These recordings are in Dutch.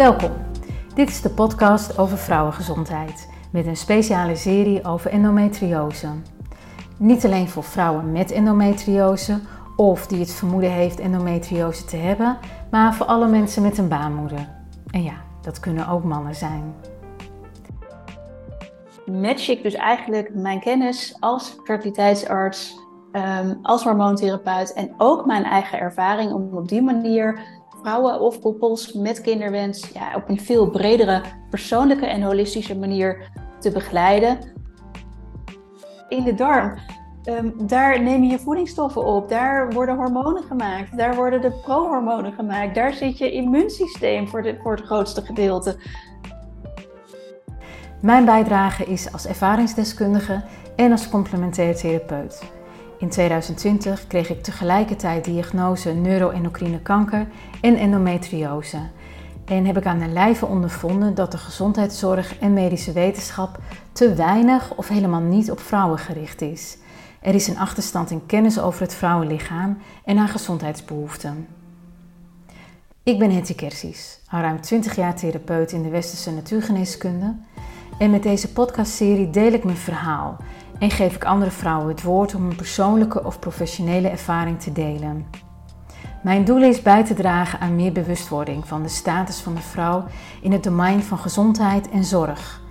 Welkom. Dit is de podcast over vrouwengezondheid met een speciale serie over endometriose. Niet alleen voor vrouwen met endometriose of die het vermoeden heeft endometriose te hebben, maar voor alle mensen met een baarmoeder. En ja, dat kunnen ook mannen zijn. Match ik dus eigenlijk mijn kennis als fertiliteitsarts, um, als hormoontherapeut en ook mijn eigen ervaring om op die manier vrouwen of koppels met kinderwens ja, op een veel bredere, persoonlijke en holistische manier te begeleiden. In de darm, um, daar neem je voedingsstoffen op, daar worden hormonen gemaakt, daar worden de prohormonen gemaakt, daar zit je immuunsysteem voor, de, voor het grootste gedeelte. Mijn bijdrage is als ervaringsdeskundige en als complementair therapeut. In 2020 kreeg ik tegelijkertijd diagnose neuroendocrine kanker en endometriose. En heb ik aan de lijve ondervonden dat de gezondheidszorg en medische wetenschap te weinig of helemaal niet op vrouwen gericht is. Er is een achterstand in kennis over het vrouwenlichaam en haar gezondheidsbehoeften. Ik ben Hetty Kersies, al ruim 20 jaar therapeut in de westerse natuurgeneeskunde. En met deze podcastserie deel ik mijn verhaal en geef ik andere vrouwen het woord om een persoonlijke of professionele ervaring te delen. Mijn doel is bij te dragen aan meer bewustwording van de status van de vrouw in het domein van gezondheid en zorg.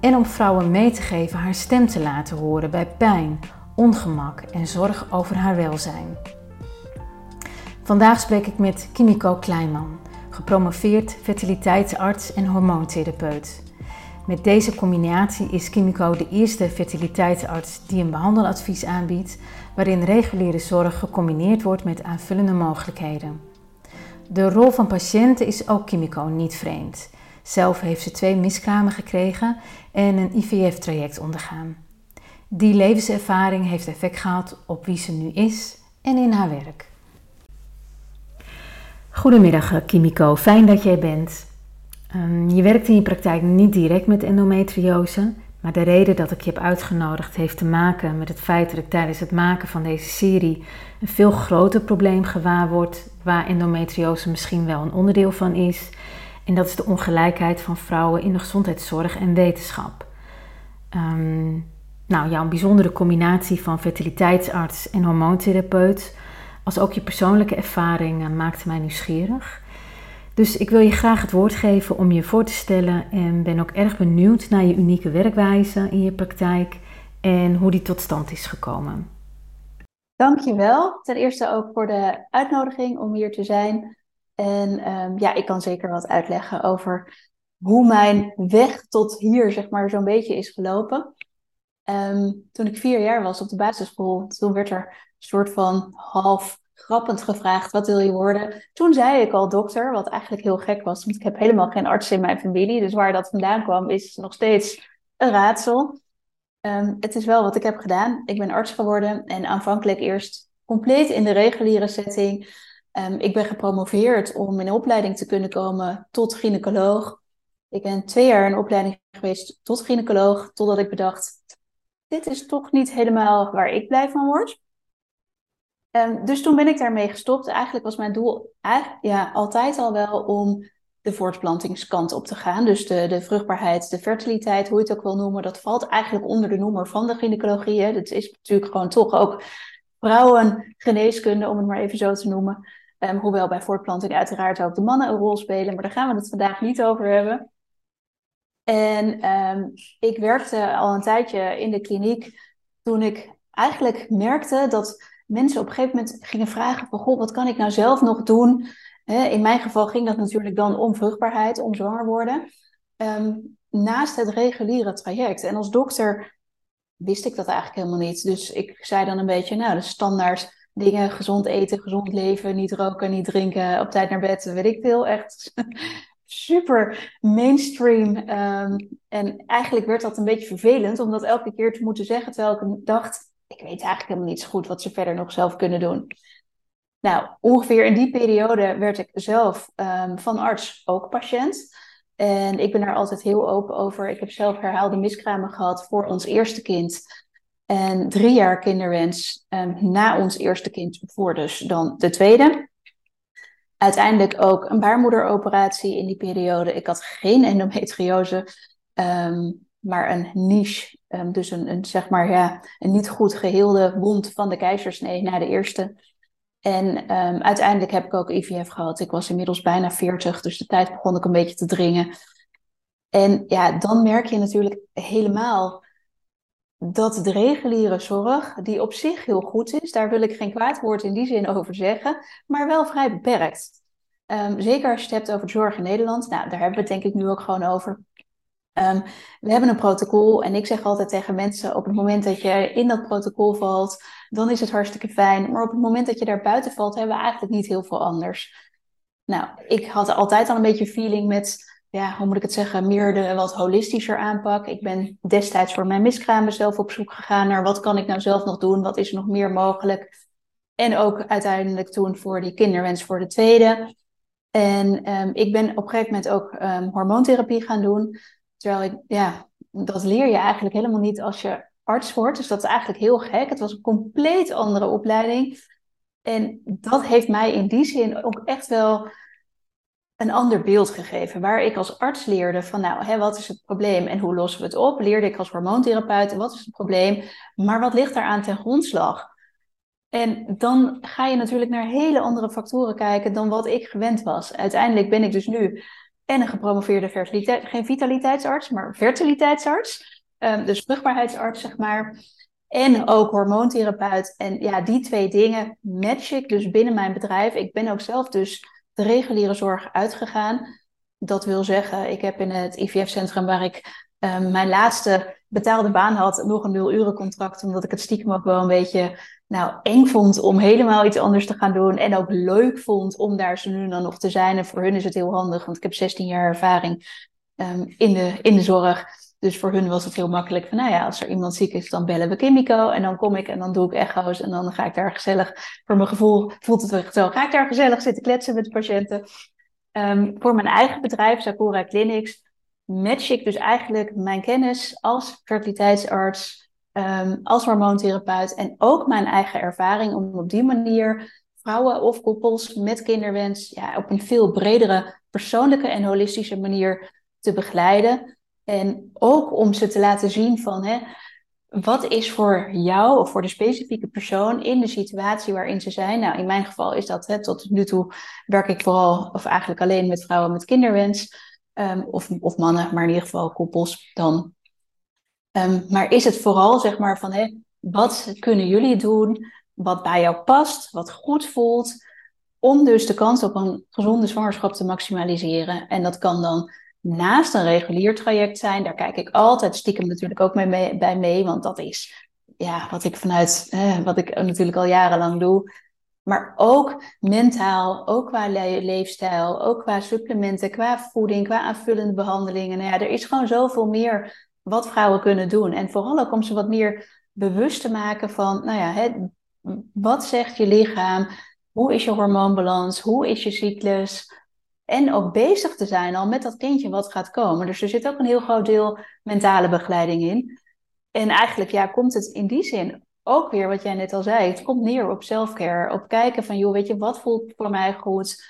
En om vrouwen mee te geven haar stem te laten horen bij pijn, ongemak en zorg over haar welzijn. Vandaag spreek ik met Kimiko Kleinman, gepromoveerd fertiliteitsarts en hormoontherapeut. Met deze combinatie is Kimiko de eerste fertiliteitsarts die een behandeladvies aanbiedt waarin reguliere zorg gecombineerd wordt met aanvullende mogelijkheden. De rol van patiënten is ook Kimiko niet vreemd. Zelf heeft ze twee miskramen gekregen en een IVF-traject ondergaan. Die levenservaring heeft effect gehad op wie ze nu is en in haar werk. Goedemiddag Kimiko, fijn dat jij bent. Um, je werkt in je praktijk niet direct met endometriose, maar de reden dat ik je heb uitgenodigd heeft te maken met het feit dat ik tijdens het maken van deze serie een veel groter probleem gewaar word, waar endometriose misschien wel een onderdeel van is. En dat is de ongelijkheid van vrouwen in de gezondheidszorg en wetenschap. Um, nou, jouw bijzondere combinatie van fertiliteitsarts en hormoontherapeut, als ook je persoonlijke ervaring, uh, maakte mij nieuwsgierig. Dus ik wil je graag het woord geven om je voor te stellen en ben ook erg benieuwd naar je unieke werkwijze in je praktijk en hoe die tot stand is gekomen. Dankjewel. Ten eerste ook voor de uitnodiging om hier te zijn. En um, ja, ik kan zeker wat uitleggen over hoe mijn weg tot hier, zeg maar, zo'n beetje is gelopen. Um, toen ik vier jaar was op de basisschool, toen werd er een soort van half grappend gevraagd, wat wil je worden? Toen zei ik al dokter, wat eigenlijk heel gek was, want ik heb helemaal geen arts in mijn familie. Dus waar dat vandaan kwam, is nog steeds een raadsel. Um, het is wel wat ik heb gedaan. Ik ben arts geworden en aanvankelijk eerst compleet in de reguliere setting. Um, ik ben gepromoveerd om in een opleiding te kunnen komen tot gynaecoloog. Ik ben twee jaar in opleiding geweest tot gynaecoloog, totdat ik bedacht, dit is toch niet helemaal waar ik blij van word. Um, dus toen ben ik daarmee gestopt. Eigenlijk was mijn doel ja, altijd al wel om de voortplantingskant op te gaan. Dus de, de vruchtbaarheid, de fertiliteit, hoe je het ook wil noemen, dat valt eigenlijk onder de noemer van de gynaecologie. Hè. Dat is natuurlijk gewoon toch ook vrouwengeneeskunde, om het maar even zo te noemen. Um, hoewel bij voortplanting uiteraard ook de mannen een rol spelen, maar daar gaan we het vandaag niet over hebben. En um, ik werkte al een tijdje in de kliniek toen ik eigenlijk merkte dat mensen op een gegeven moment gingen vragen van, goh, wat kan ik nou zelf nog doen? in mijn geval ging dat natuurlijk dan om vruchtbaarheid, om zwanger worden. Um, naast het reguliere traject. En als dokter wist ik dat eigenlijk helemaal niet. Dus ik zei dan een beetje, nou, de standaard dingen, gezond eten, gezond leven, niet roken, niet drinken, op tijd naar bed, weet ik veel. Echt super mainstream. Um, en eigenlijk werd dat een beetje vervelend om dat elke keer te moeten zeggen, terwijl ik dacht, ik weet eigenlijk helemaal niet zo goed wat ze verder nog zelf kunnen doen. Nou, ongeveer in die periode werd ik zelf um, van arts ook patiënt. En ik ben daar altijd heel open over. Ik heb zelf herhaalde miskramen gehad voor ons eerste kind. En drie jaar kinderwens um, na ons eerste kind voor dus dan de tweede. uiteindelijk ook een baarmoederoperatie in die periode. Ik had geen endometriose, ehm, maar een niche. Ehm, dus een, een, zeg maar, ja, een niet goed geheelde wond van de keizersnee na de eerste. En uiteindelijk heb ik ook IVF gehad. Ik was inmiddels bijna 40, dus de tijd begon ik een beetje te dringen. En ja, dan merk je natuurlijk helemaal dat de reguliere zorg, die op zich heel goed is, daar wil ik geen kwaad woord in die zin over zeggen, maar wel vrij beperkt. Um, zeker als je het hebt over zorg in Nederland, nou, daar hebben we het denk ik nu ook gewoon over. Um, we hebben een protocol en ik zeg altijd tegen mensen, op het moment dat je in dat protocol valt, dan is het hartstikke fijn. Maar op het moment dat je daar buiten valt, hebben we eigenlijk niet heel veel anders. Nou, ik had altijd al een beetje feeling met ja, hoe moet ik het zeggen, meer de wat holistischer aanpak. Ik ben destijds voor mijn miskramen zelf op zoek gegaan naar wat kan ik nou zelf nog doen, wat is er nog meer mogelijk. En ook uiteindelijk toen voor die kinderwens voor de tweede. En um, ik ben op een gegeven moment ook um, hormoontherapie gaan doen. Terwijl ja, dat leer je eigenlijk helemaal niet als je arts wordt. Dus dat is eigenlijk heel gek. Het was een compleet andere opleiding. En dat heeft mij in die zin ook echt wel een ander beeld gegeven. Waar ik als arts leerde van, nou, hè, wat is het probleem en hoe lossen we het op? Leerde ik als hormoontherapeut, wat is het probleem? Maar wat ligt daaraan ten grondslag? En dan ga je natuurlijk naar hele andere factoren kijken dan wat ik gewend was. Uiteindelijk ben ik dus nu en een gepromoveerde fertiliteit, geen vitaliteitsarts, maar fertiliteitsarts. Um, dus vruchtbaarheidsarts, zeg maar. En ook hormoontherapeut. En ja, die twee dingen match ik dus binnen mijn bedrijf. Ik ben ook zelf dus de reguliere zorg uitgegaan. Dat wil zeggen, ik heb in het IVF-centrum waar ik ehm, mijn laatste betaalde baan had, nog een nul contract, omdat ik het stiekem ook wel een beetje nou, eng vond om helemaal iets anders te gaan doen. En ook leuk vond om daar zo nu dan nog te zijn. En voor hun is het heel handig, want ik heb 16 jaar ervaring um, in, de, in de zorg. Dus voor hun was het heel makkelijk van, nou ja, als er iemand ziek is, dan bellen we Kimiko. En dan kom ik en dan doe ik echo's. En dan ga ik daar gezellig, voor mijn gevoel voelt het echt zo, ga ik daar gezellig zitten kletsen met de patiënten. Um, voor mijn eigen bedrijf, Sakura Clinics, match ik dus eigenlijk mijn kennis als fertiliteitsarts, um, als hormoontherapeut en ook mijn eigen ervaring om op die manier vrouwen of koppels met kinderwens ja, op een veel bredere, persoonlijke en holistische manier te begeleiden. En ook om ze te laten zien van hè, wat is voor jou of voor de specifieke persoon in de situatie waarin ze zijn. Nou, in mijn geval is dat hè, tot nu toe werk ik vooral of eigenlijk alleen met vrouwen met kinderwens. Um, of, of mannen, maar in ieder geval koppels dan. Um, maar is het vooral zeg maar van hè, wat kunnen jullie doen wat bij jou past, wat goed voelt, om dus de kans op een gezonde zwangerschap te maximaliseren. En dat kan dan naast een regulier traject zijn. Daar kijk ik altijd stiekem natuurlijk ook mee, bij mee, want dat is ja, wat ik vanuit, wat ik natuurlijk al jarenlang doe. Maar ook mentaal, ook qua le leefstijl, ook qua supplementen, qua voeding, qua aanvullende behandelingen. Nou ja, er is gewoon zoveel meer wat vrouwen kunnen doen. En vooral ook om ze wat meer bewust te maken van, nou ja, wat zegt je lichaam? Hoe is je hormoonbalans? Hoe is je cyclus? En ook bezig te zijn al met dat kindje wat gaat komen. Dus er zit ook een heel groot deel mentale begeleiding in. En eigenlijk ja, komt het in die zin ook weer, wat jij net al zei, het komt neer op selfcare. Op kijken van, joh, weet je, wat voelt voor mij goed?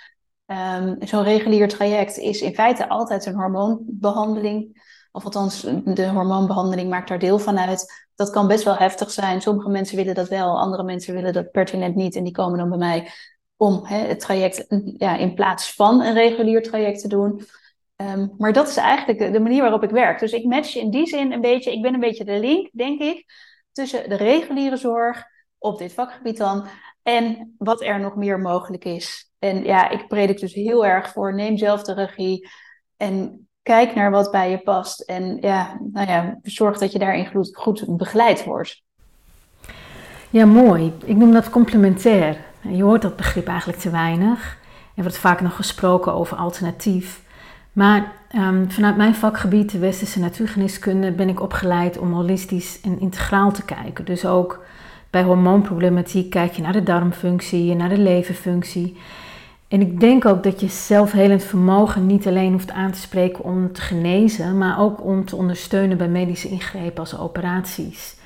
Um, Zo'n regulier traject is in feite altijd een hormoonbehandeling. Of althans, de hormoonbehandeling maakt daar deel van uit. Dat kan best wel heftig zijn. Sommige mensen willen dat wel, andere mensen willen dat pertinent niet. En die komen dan bij mij om hè, het traject ja, in plaats van een regulier traject te doen. Um, maar dat is eigenlijk de manier waarop ik werk. Dus ik match in die zin een beetje, ik ben een beetje de link, denk ik, tussen de reguliere zorg op dit vakgebied dan en wat er nog meer mogelijk is. En ja, ik predik dus heel erg voor neem zelf de regie en kijk naar wat bij je past. En ja, nou ja, zorg dat je daarin goed, begeleid wordt. Ja, mooi. Ik noem dat complementair. Je hoort dat begrip eigenlijk te weinig. Er wordt vaak nog gesproken over alternatief. Maar um, vanuit mijn vakgebied, de westerse natuurgeneeskunde, ben ik opgeleid om holistisch en integraal te kijken. Dus ook bij hormoonproblematiek kijk je naar de darmfunctie, naar de leverfunctie. En ik denk ook dat je zelfhelend vermogen niet alleen hoeft aan te spreken om te genezen, maar ook om te ondersteunen bij medische ingrepen als operaties.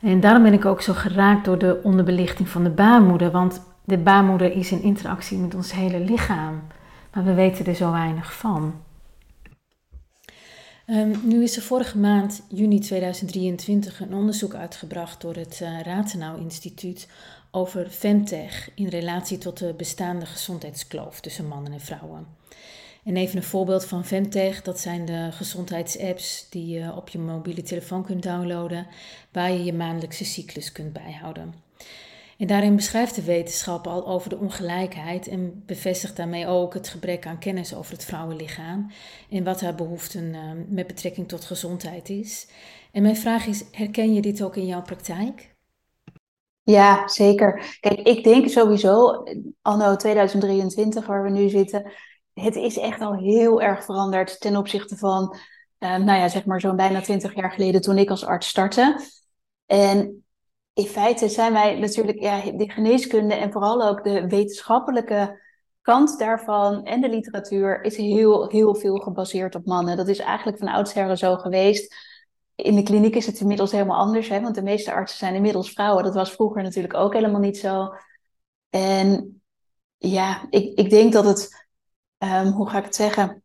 En daarom ben ik ook zo geraakt door de onderbelichting van de baarmoeder. Want De baarmoeder is in interactie met ons hele lichaam, maar we weten er zo weinig van. Um, nu is er vorige maand, juni 2023, een onderzoek uitgebracht door het uh, Ratenau Instituut over Femtech in relatie tot de bestaande gezondheidskloof tussen mannen en vrouwen. En even een voorbeeld van Femtech, dat zijn de gezondheidsapps die je op je mobiele telefoon kunt downloaden, waar je je maandelijkse cyclus kunt bijhouden. En daarin beschrijft de wetenschap al over de ongelijkheid en bevestigt daarmee ook het gebrek aan kennis over het vrouwenlichaam en wat haar behoeften uh, met betrekking tot gezondheid is. En mijn vraag is: herken je dit ook in jouw praktijk? Ja, zeker. Kijk, ik denk sowieso, anno 2023, waar we nu zitten, het is echt al heel erg veranderd ten opzichte van, uh, nou ja, zeg maar zo'n bijna 20 jaar geleden toen ik als arts startte. En in feite zijn wij natuurlijk, ja, de geneeskunde en vooral ook de wetenschappelijke kant daarvan en de literatuur is heel, heel veel gebaseerd op mannen. Dat is eigenlijk van oudsher zo geweest. In de kliniek is het inmiddels helemaal anders, hè, want de meeste artsen zijn inmiddels vrouwen. Dat was vroeger natuurlijk ook helemaal niet zo. En ja, ik, ik denk dat het, um, hoe ga ik het zeggen?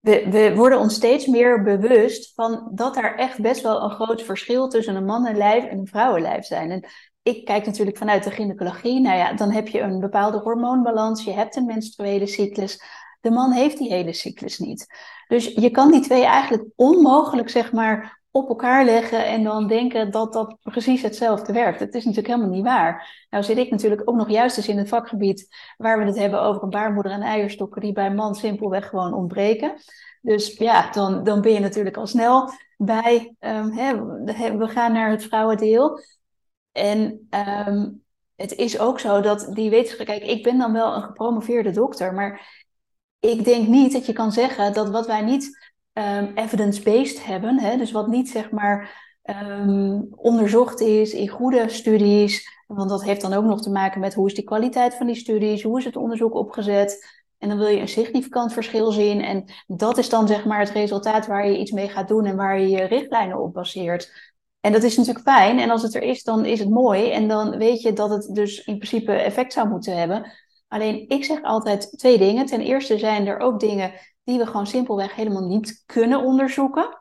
we, we worden ons steeds meer bewust van dat er echt best wel een groot verschil tussen een mannenlijf en een vrouwenlijf zijn. En ik kijk natuurlijk vanuit de gynaecologie. Nou ja, dan heb je een bepaalde hormoonbalans, je hebt een menstruele cyclus. De man heeft die hele cyclus niet. Dus je kan die twee eigenlijk onmogelijk, zeg maar, op elkaar leggen en dan denken dat dat precies hetzelfde werkt. Dat is natuurlijk helemaal niet waar. Nou zit ik natuurlijk ook nog juist eens in het vakgebied waar we het hebben over een baarmoeder en eierstokken die bij man simpelweg gewoon ontbreken. Dus ja, dan, dan ben je natuurlijk al snel bij, hè, we gaan naar het vrouwendeel. En um, het is ook zo dat die wetenschap, kijk, ik ben dan wel een gepromoveerde dokter, maar ik denk niet dat je kan zeggen dat wat wij niet um, evidence-based hebben. Hè, dus wat niet zeg maar um, onderzocht is in goede studies. Want dat heeft dan ook nog te maken met hoe is die kwaliteit van die studies, hoe is het onderzoek opgezet. En dan wil je een significant verschil zien. En dat is dan zeg maar het resultaat waar je iets mee gaat doen en waar je je richtlijnen op baseert. En dat is natuurlijk fijn. En als het er is, dan is het mooi. En dan weet je dat het dus in principe effect zou moeten hebben. Alleen ik zeg altijd twee dingen. Ten eerste zijn er ook dingen die we gewoon simpelweg helemaal niet kunnen onderzoeken.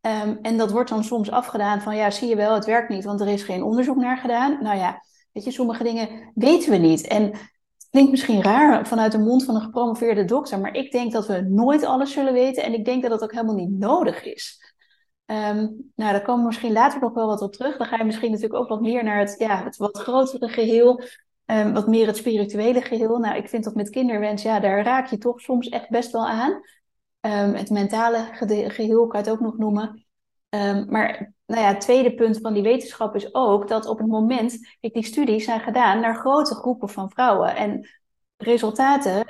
Um, en dat wordt dan soms afgedaan van ja, zie je wel, het werkt niet, want er is geen onderzoek naar gedaan. Nou ja, weet je, sommige dingen weten we niet. En het klinkt misschien raar vanuit de mond van een gepromoveerde dokter, maar ik denk dat we nooit alles zullen weten en ik denk dat dat ook helemaal niet nodig is. Um, nou, daar komen we misschien later nog wel wat op terug. Dan ga je misschien natuurlijk ook wat meer naar het, ja, het wat grotere geheel. Um, wat meer het spirituele geheel. Nou, ik vind dat met kinderwens, ja, daar raak je toch soms echt best wel aan. Um, het mentale geheel kan je het ook nog noemen. Um, maar nou ja, het tweede punt van die wetenschap is ook dat op het moment, kijk, die studies zijn gedaan naar grote groepen van vrouwen. En resultaten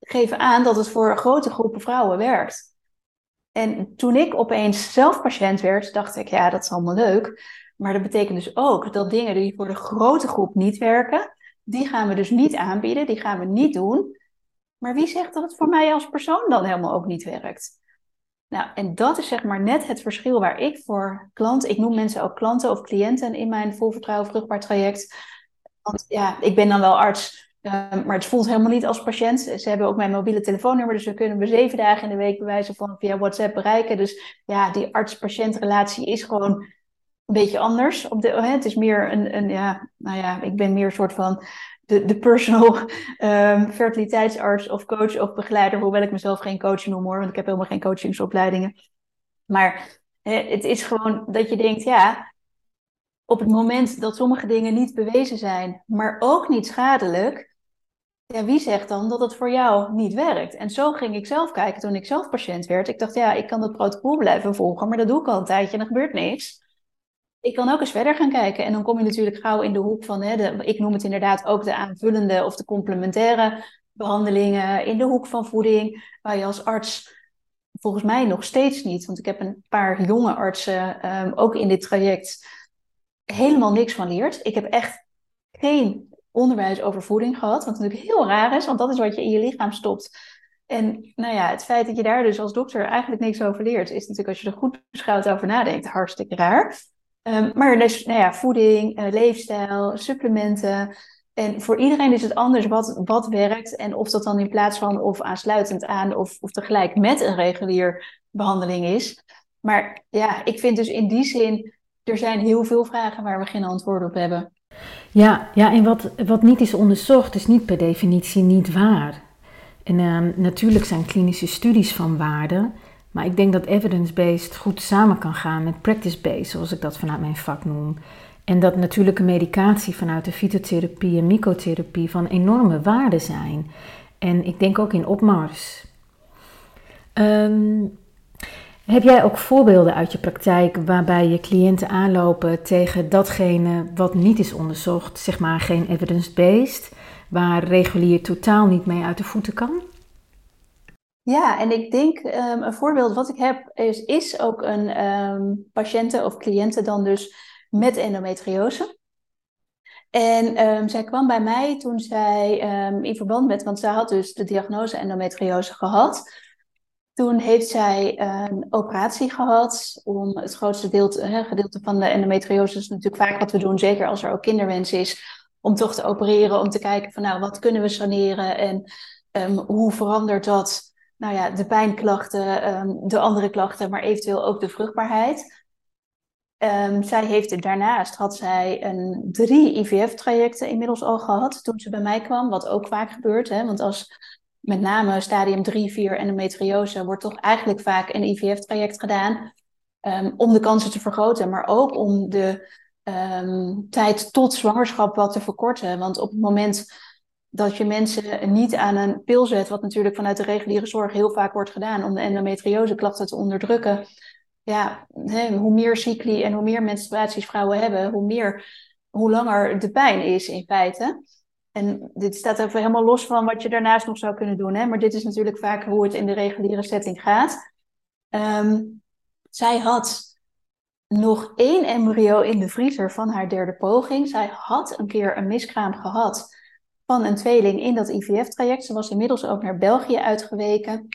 geven aan dat het voor grote groepen vrouwen werkt. En toen ik opeens zelf patiënt werd, dacht ik, ja, dat is allemaal leuk. Maar dat betekent dus ook dat dingen die voor de grote groep niet werken, die gaan we dus niet aanbieden, die gaan we niet doen. Maar wie zegt dat het voor mij als persoon dan helemaal ook niet werkt? Nou, en dat is zeg maar net het verschil waar ik voor klanten, ik noem mensen ook klanten of cliënten in mijn vol vertrouwen vruchtbaar traject. Want ja, ik ben dan wel arts, ehm, maar het voelt helemaal niet als patiënt. Ze hebben ook mijn mobiele telefoonnummer, dus we kunnen me zeven dagen in de week bewijzen van via WhatsApp bereiken. Dus ja, die arts-patiëntrelatie is gewoon een beetje anders. Op de, het is meer een, een, ja, nou ja, ik ben meer een soort van de, de personal um, fertiliteitsarts of coach of begeleider, hoewel ik mezelf geen coach noem hoor, want ik heb helemaal geen coachingsopleidingen. Maar het is gewoon dat je denkt, ja, op het moment dat sommige dingen niet bewezen zijn, maar ook niet schadelijk, ja, wie zegt dan dat het voor jou niet werkt? En zo ging ik zelf kijken toen ik zelf patiënt werd. Ik dacht, ja, ik kan dat protocol blijven volgen, maar dat doe ik al een tijdje en er gebeurt niks ik kan ook eens verder gaan kijken. En dan kom je natuurlijk gauw in de hoek van, hè, de, ik noem het inderdaad ook de aanvullende of de complementaire behandelingen in de hoek van voeding, waar je als arts volgens mij nog steeds niet, want ik heb een paar jonge artsen um, ook in dit traject helemaal niks van leert. Ik heb echt geen onderwijs over voeding gehad, wat natuurlijk heel raar is, want dat is wat je in je lichaam stopt. En nou ja, het feit dat je daar dus als dokter eigenlijk niks over leert, is natuurlijk als je er goed beschouwd over nadenkt, hartstikke raar. Um, maar dus, nou ja, voeding, uh, leefstijl, supplementen. En voor iedereen is het anders wat, wat werkt. En of dat dan in plaats van of aansluitend aan of, of tegelijk met een regulier behandeling is. Maar ja, ik vind dus in die zin, er zijn heel veel vragen waar we geen antwoord op hebben. Ja, ja en wat, wat niet is onderzocht is niet per definitie niet waar. En uh, natuurlijk zijn klinische studies van waarde, maar ik denk dat evidence-based goed samen kan gaan met practice-based, zoals ik dat vanuit mijn vak noem. En dat natuurlijke medicatie vanuit de fytotherapie en mycotherapie van enorme waarde zijn. En ik denk ook in opmars. Um, heb jij ook voorbeelden uit je praktijk waarbij je cliënten aanlopen tegen datgene wat niet is onderzocht, zeg maar geen evidence-based, waar regulier totaal niet mee uit de voeten kan? Ja, en ik denk um, een voorbeeld wat ik heb is, is ook een um, patiënte of cliënte dan dus met endometriose. En um, zij kwam bij mij toen zij in verband met, want zij had dus de diagnose endometriose gehad. Toen heeft zij een operatie gehad om het grootste deel, gedeelte van de endometriose is natuurlijk vaak wat we doen, zeker als er ook kinderwens is, om toch te opereren, om te kijken van nou, wat kunnen we saneren en hoe verandert dat, nou ja, de pijnklachten, um, de andere klachten, maar eventueel ook de vruchtbaarheid. Um, zij heeft daarnaast had zij een drie IVF-trajecten inmiddels al gehad toen ze bij mij kwam, wat ook vaak gebeurt. Hè? Want als met name stadium 3, 4 endometriose wordt toch eigenlijk vaak een IVF-traject gedaan. Um, om de kansen te vergroten, maar ook om de tijd tot zwangerschap wat te verkorten. Want op het moment dat je mensen niet aan een pil zet, wat natuurlijk vanuit de reguliere zorg heel vaak wordt gedaan om de endometriose klachten te onderdrukken. Ja, hè, hoe meer cycli en hoe meer menstruaties vrouwen hebben, hoe meer, hoe langer de pijn is in feite. En dit staat even helemaal los van wat je daarnaast nog zou kunnen doen. Hè? Maar dit is natuurlijk vaak hoe het in de reguliere setting gaat. Um, zij had nog één embryo in de vriezer van haar derde poging. Zij had een keer een miskraam gehad van een tweeling in dat IVF-traject. Ze was inmiddels ook naar België uitgeweken.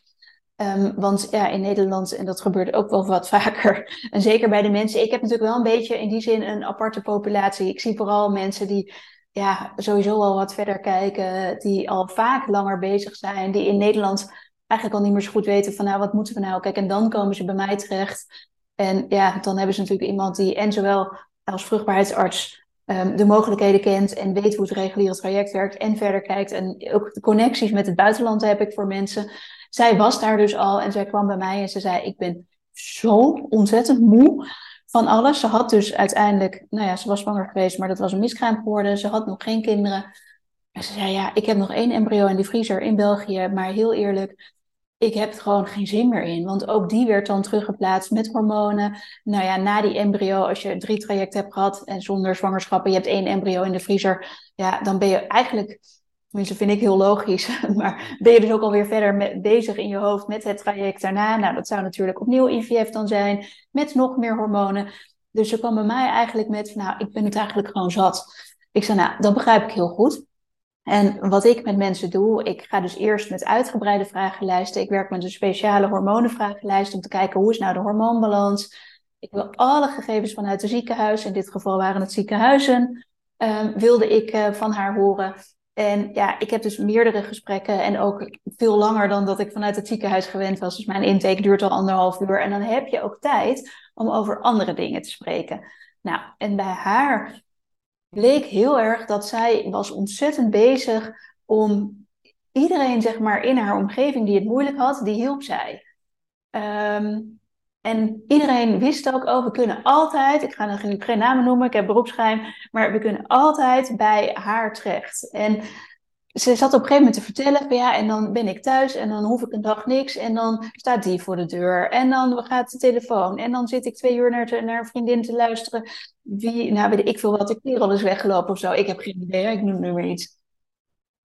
Um, want ja, in Nederland, en dat gebeurt ook wel wat vaker, en zeker bij de mensen. Ik heb natuurlijk wel een beetje in die zin een aparte populatie. Ik zie vooral mensen die ja, sowieso al wat verder kijken, die al vaak langer bezig zijn, die in Nederland eigenlijk al niet meer zo goed weten van nou, wat moeten we nou? Kijk, en dan komen ze bij mij terecht. En ja, dan hebben ze natuurlijk iemand die en zowel als vruchtbaarheidsarts um, de mogelijkheden kent en weet hoe het reguliere traject werkt en verder kijkt. En ook de connecties met het buitenland heb ik voor mensen. Zij was daar dus al en zij kwam bij mij en ze zei: Ik ben zo ontzettend moe van alles. Ze had dus uiteindelijk, nou ja, ze was zwanger geweest, maar dat was een miskraam geworden. Ze had nog geen kinderen. En ze zei, ja, ik heb nog één embryo in de vriezer in België, maar heel eerlijk, ik heb er gewoon geen zin meer in. Want ook die werd dan teruggeplaatst met hormonen. Nou ja, na die embryo, als je drie trajecten hebt gehad en zonder zwangerschappen, je hebt één embryo in de vriezer, ja, dan ben je eigenlijk Tenminste, vind ik heel logisch. Maar ben je dus ook alweer verder met, bezig in je hoofd met het traject daarna? Nou, dat zou natuurlijk opnieuw IVF dan zijn, met nog meer hormonen. Dus ze kwam bij mij eigenlijk met, nou, ik ben het eigenlijk gewoon zat. Ik zei, nou, dat begrijp ik heel goed. En wat ik met mensen doe, ik ga dus eerst met uitgebreide vragenlijsten. Ik werk met een speciale hormonenvragenlijst om te kijken hoe is nou de hormoonbalans. Ik wil alle gegevens vanuit de ziekenhuis, in dit geval waren het ziekenhuizen, um, wilde ik uh, van haar horen. En ja, ik heb dus meerdere gesprekken en ook veel langer dan dat ik vanuit het ziekenhuis gewend was. Dus mijn intake duurt al anderhalf uur. En dan heb je ook tijd om over andere dingen te spreken. Nou, en bij haar bleek heel erg dat zij was ontzettend bezig om iedereen, zeg maar, in haar omgeving die het moeilijk had, die hielp zij. Um, en iedereen wist ook, oh, we kunnen altijd, ik ga geen, geen namen noemen, ik heb beroepsgeheim, maar we kunnen altijd bij haar terecht. En ze zat op een gegeven moment te vertellen van ja, en dan ben ik thuis en dan hoef ik een dag niks en dan staat die voor de deur en dan gaat de telefoon en dan zit ik twee uur naar, naar een vriendin te luisteren. Wie, nou weet ik veel wat, de kerel is weggelopen of zo. Ik heb geen idee, ik noem nu maar iets.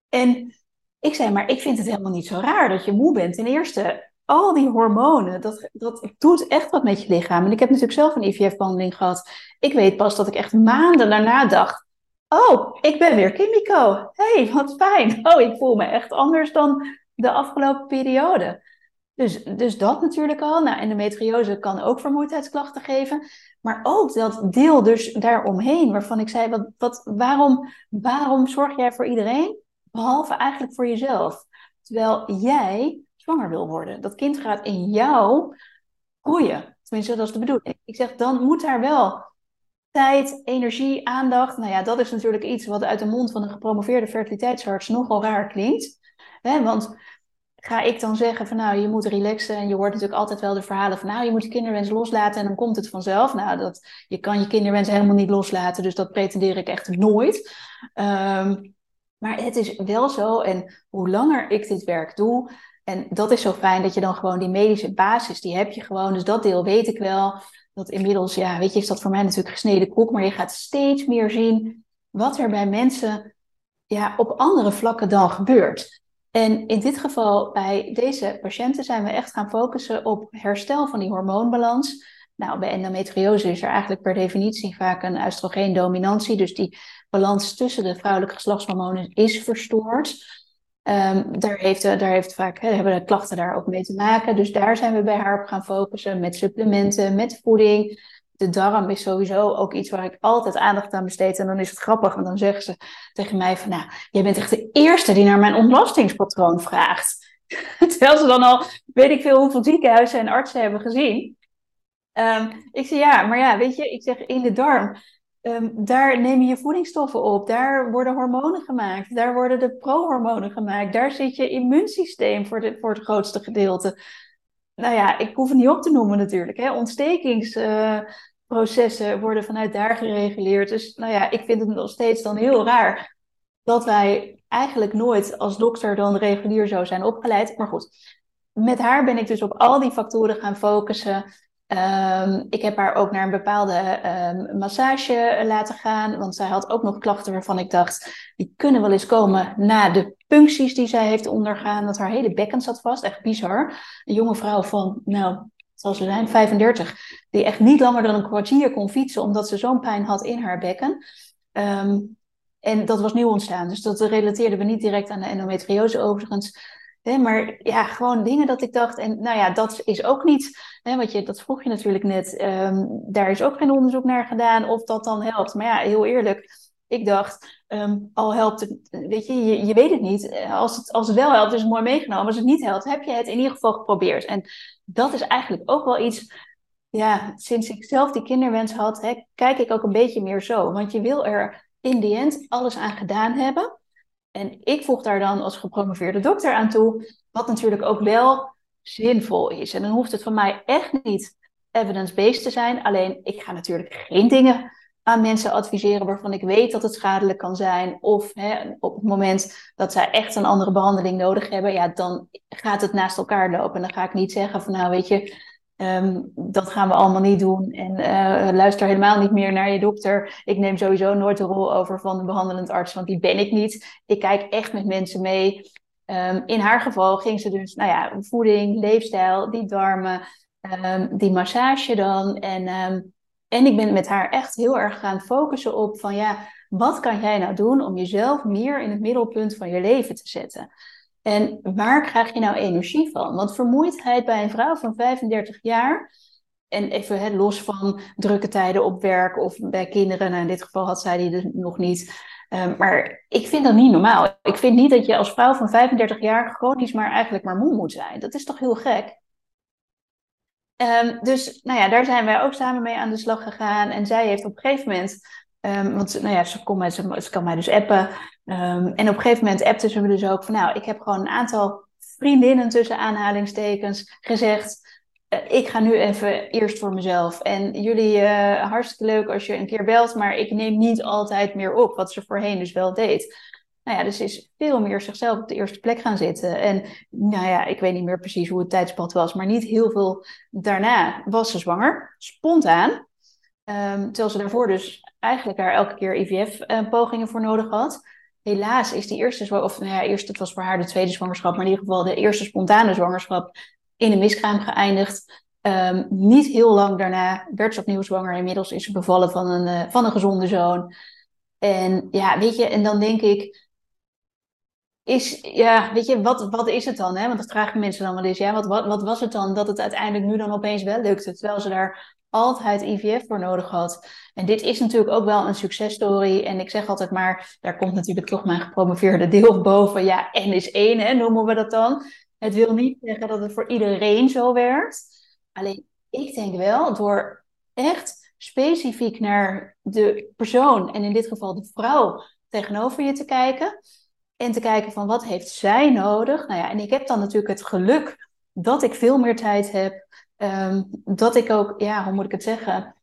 En ik zei, maar ik vind het helemaal niet zo raar dat je moe bent. Ten eerste, al die hormonen, dat, dat doet echt wat met je lichaam. En ik heb natuurlijk zelf een IVF-behandeling gehad. Ik weet pas dat ik echt maanden daarna dacht: Oh, ik ben weer Kimiko. hey, wat fijn. Oh, ik voel me echt anders dan de afgelopen periode. Dus, dus dat natuurlijk al. Nou, endometriose kan ook vermoeidheidsklachten geven. Maar ook dat deel dus daaromheen, waarvan ik zei, wat, wat, waarom, waarom zorg jij voor iedereen, behalve eigenlijk voor jezelf? Terwijl jij zwanger wil worden. Dat kind gaat in jou groeien. Tenminste, dat is de bedoeling. Ik zeg, dan moet daar wel tijd, energie, aandacht. Nou ja, dat is natuurlijk iets wat uit de mond van een gepromoveerde fertiliteitsarts nogal raar klinkt. want ga ik dan zeggen van nou, je moet relaxen. En je hoort natuurlijk altijd wel de verhalen van nou, je moet je kinderwens loslaten en dan komt het vanzelf. Nou, dat, je kan je kinderwens helemaal niet loslaten, dus dat pretendeer ik echt nooit. Ehm, maar het is wel zo en hoe langer ik dit werk doe, en dat is zo fijn dat je dan gewoon die medische basis, die heb je gewoon. Dus dat deel weet ik wel. Dat inmiddels, ja, weet je, is dat voor mij natuurlijk gesneden koek. Maar je gaat steeds meer zien wat er bij mensen ja, op andere vlakken dan gebeurt. En in dit geval, bij deze patiënten, zijn we echt gaan focussen op herstel van die hormoonbalans. Nou, bij endometriose is er eigenlijk per definitie vaak een oestrogeendominantie. Dus die balans tussen de vrouwelijke geslachtshormonen is verstoord. Um, daar, heeft, daar heeft vaak, hè, hebben de klachten daar ook mee te maken. Dus daar zijn we bij haar op gaan focussen met supplementen, met voeding. De darm is sowieso ook iets waar ik altijd aandacht aan besteed. En dan is het grappig, want dan zeggen ze tegen mij van... nou, jij bent echt de eerste die naar mijn ontlastingspatroon vraagt. Terwijl ze dan al, weet ik veel hoeveel ziekenhuizen en artsen hebben gezien. Um, ik zeg ja, maar ja, weet je, ik zeg in de darm Ehm, daar neem je je voedingsstoffen op, daar worden hormonen gemaakt, daar worden de prohormonen gemaakt, daar zit je immuunsysteem voor, de, voor het grootste gedeelte. Nou ja, ik hoef het niet op te noemen natuurlijk. Hè. Ontstekingsprocessen worden vanuit daar gereguleerd. Dus nou ja, ik vind het nog steeds dan heel raar dat wij eigenlijk nooit als dokter dan regulier zo zijn opgeleid. Maar goed, met haar ben ik dus op al die factoren gaan focussen. Um, ik heb haar ook naar een bepaalde um, massage laten gaan, want zij had ook nog klachten waarvan ik dacht, die kunnen wel eens komen na de puncties die zij heeft ondergaan, dat haar hele bekken zat vast, echt bizar. Een jonge vrouw van, nou, ze zijn, 35, die echt niet langer dan een kwartier kon fietsen, omdat ze zo'n pijn had in haar bekken. Um, en dat was nieuw ontstaan, dus dat relateerden we niet direct aan de endometriose overigens. Maar ja, gewoon dingen dat ik dacht, en nou ja, dat is ook niet, hè, wat je, dat vroeg je natuurlijk net, um, daar is ook geen onderzoek naar gedaan of dat dan helpt. Maar ja, heel eerlijk, ik dacht, um, al helpt het, weet je, je, je weet het niet. Als het, als het wel helpt, is het mooi meegenomen. Als het niet helpt, heb je het in ieder geval geprobeerd. En dat is eigenlijk ook wel iets, ja, sinds ik zelf die kinderwens had, hè, kijk ik ook een beetje meer zo. Want je wil er in die end alles aan gedaan hebben. En ik voeg daar dan als gepromoveerde dokter aan toe, wat natuurlijk ook wel zinvol is. En dan hoeft het van mij echt niet evidence-based te zijn. Alleen ik ga natuurlijk geen dingen aan mensen adviseren waarvan ik weet dat het schadelijk kan zijn. Of hè, op het moment dat zij echt een andere behandeling nodig hebben, ja, dan gaat het naast elkaar lopen. En dan ga ik niet zeggen van nou weet je, Ehm, dat gaan we allemaal niet doen. En uh, luister helemaal niet meer naar je dokter. Ik neem sowieso nooit de rol over van de behandelend arts, want die ben ik niet. Ik kijk echt met mensen mee. Um, in haar geval ging ze dus, nou ja, voeding, leefstijl, die darmen, um, die massage dan. En, en ik ben met haar echt heel erg gaan focussen op van ja, wat kan jij nou doen om jezelf meer in het middelpunt van je leven te zetten? En waar krijg je nou energie van? Want vermoeidheid bij een vrouw van 35 jaar, en even hè, los van drukke tijden op werk of bij kinderen, nou in dit geval had zij die dus nog niet. Um, maar ik vind dat niet normaal. Ik vind niet dat je als vrouw van 35 jaar chronisch maar eigenlijk maar moe moet zijn. Dat is toch heel gek? Um, dus nou ja, daar zijn wij ook samen mee aan de slag gegaan. En zij heeft op een gegeven moment Um, want nou ja, ze, mij, ze kan mij dus appen. Um, en op een gegeven moment appte ze me dus ook van... nou, ik heb gewoon een aantal vriendinnen tussen aanhalingstekens gezegd... Uh, ik ga nu even eerst voor mezelf. En jullie, uh, hartstikke leuk als je een keer belt... maar ik neem niet altijd meer op, wat ze voorheen dus wel deed. Nou ja, dus is veel meer zichzelf op de eerste plek gaan zitten. En nou ja, ik weet niet meer precies hoe het tijdspad was... maar niet heel veel daarna was ze zwanger, spontaan... Um, terwijl ze daarvoor dus eigenlijk daar elke keer IVF-pogingen voor nodig had. Helaas is die eerste of nou ja, eerst het was voor haar de tweede zwangerschap, maar in ieder geval de eerste spontane zwangerschap in een miskraam geëindigd. Um, niet heel lang daarna werd ze opnieuw zwanger. Inmiddels is ze bevallen van een, uh, van een gezonde zoon. En ja, weet je, en dan denk ik, is, ja, weet je, wat, wat is het dan? Hè? Want dat vragen mensen dan wel eens. Ja, wat, wat, wat was het dan dat het uiteindelijk nu dan opeens wel lukte? Terwijl ze daar altijd IVF voor nodig had. En dit is natuurlijk ook wel een successtory. En ik zeg altijd maar, daar komt natuurlijk toch mijn gepromoveerde deel boven. Ja, N is één, hè, noemen we dat dan. Het wil niet zeggen dat het voor iedereen zo werkt. Alleen, ik denk wel, door echt specifiek naar de persoon, en in dit geval de vrouw, tegenover je te kijken. En te kijken van wat heeft zij nodig. Nou ja, en ik heb dan natuurlijk het geluk dat ik veel meer tijd heb. Ehm, dat ik ook, ja, hoe moet ik het zeggen,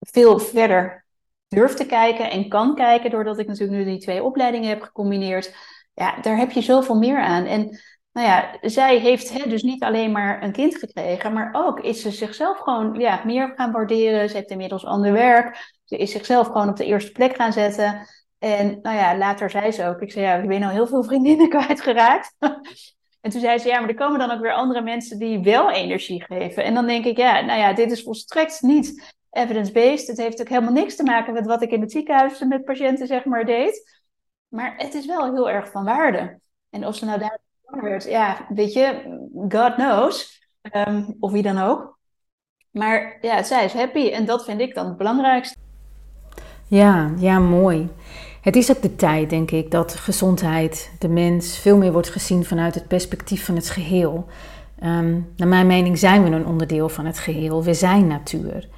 veel verder durf te kijken en kan kijken, doordat ik natuurlijk nu die twee opleidingen heb gecombineerd. Ja, daar heb je zoveel meer aan. En nou ja, zij heeft hè, dus niet alleen maar een kind gekregen, maar ook is ze zichzelf gewoon ja, meer gaan waarderen. Ze heeft inmiddels ander werk. Ze is zichzelf gewoon op de eerste plek gaan zetten. En nou ja, later zei ze ook, ik zei ja, ik ben al heel veel vriendinnen kwijtgeraakt. En toen zei ze, ja, maar er komen dan ook weer andere mensen die wel energie geven. En dan denk ik, ja, nou ja, dit is volstrekt niet evidence-based. Het heeft ook helemaal niks te maken met wat ik in het ziekenhuis met patiënten zeg maar deed. Maar het is wel heel erg van waarde. En of ze nou daar werd, ja, weet je, God knows. Ehm, of wie dan ook. Maar ja, zij is happy en dat vind ik dan het belangrijkste. Ja, ja, mooi. Het is ook de tijd, denk ik, dat gezondheid, de mens, veel meer wordt gezien vanuit het perspectief van het geheel. Um, naar mijn mening zijn we een onderdeel van het geheel. We zijn natuur.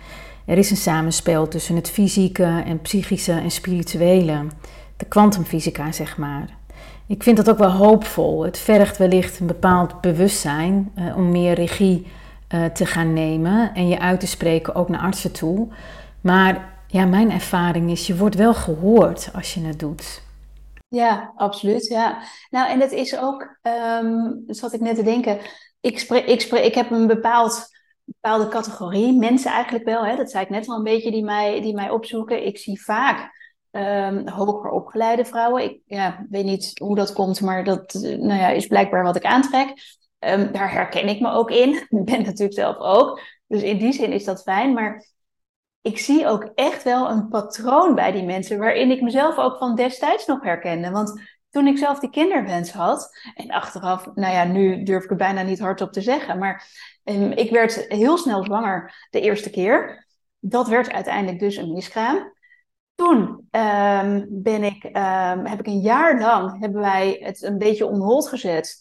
Er is een samenspel tussen het fysieke en psychische en spirituele. De kwantumfysica, zeg maar. Ik vind dat ook wel hoopvol. Het vergt wellicht een bepaald bewustzijn uh, om meer regie uh, te gaan nemen en je uit te spreken ook naar artsen toe. Maar ja, mijn ervaring is, je wordt wel gehoord als je het doet. Ja, absoluut. Ja. Nou, en het is ook, um, dat zat ik net te denken, ik, ik, ik heb een bepaald, bepaalde categorie, mensen eigenlijk wel, hè, dat zei ik net al een beetje, die mij, die mij opzoeken. Ik zie vaak um, hoger opgeleide vrouwen. Ik ja, weet niet hoe dat komt, maar dat nou ja, is blijkbaar wat ik aantrek. Um, daar herken ik me ook in. Ik ben natuurlijk zelf ook. Dus in die zin is dat fijn. Maar ik zie ook echt wel een patroon bij die mensen, waarin ik mezelf ook van destijds nog herkende. Want toen ik zelf die kinderwens had, en achteraf, nou ja, nu durf ik het bijna niet hardop te zeggen, maar um, ik werd heel snel zwanger de eerste keer. Dat werd uiteindelijk dus een miskraam. Toen um, ben ik, um, heb ik een jaar lang hebben wij het een beetje onhold gezet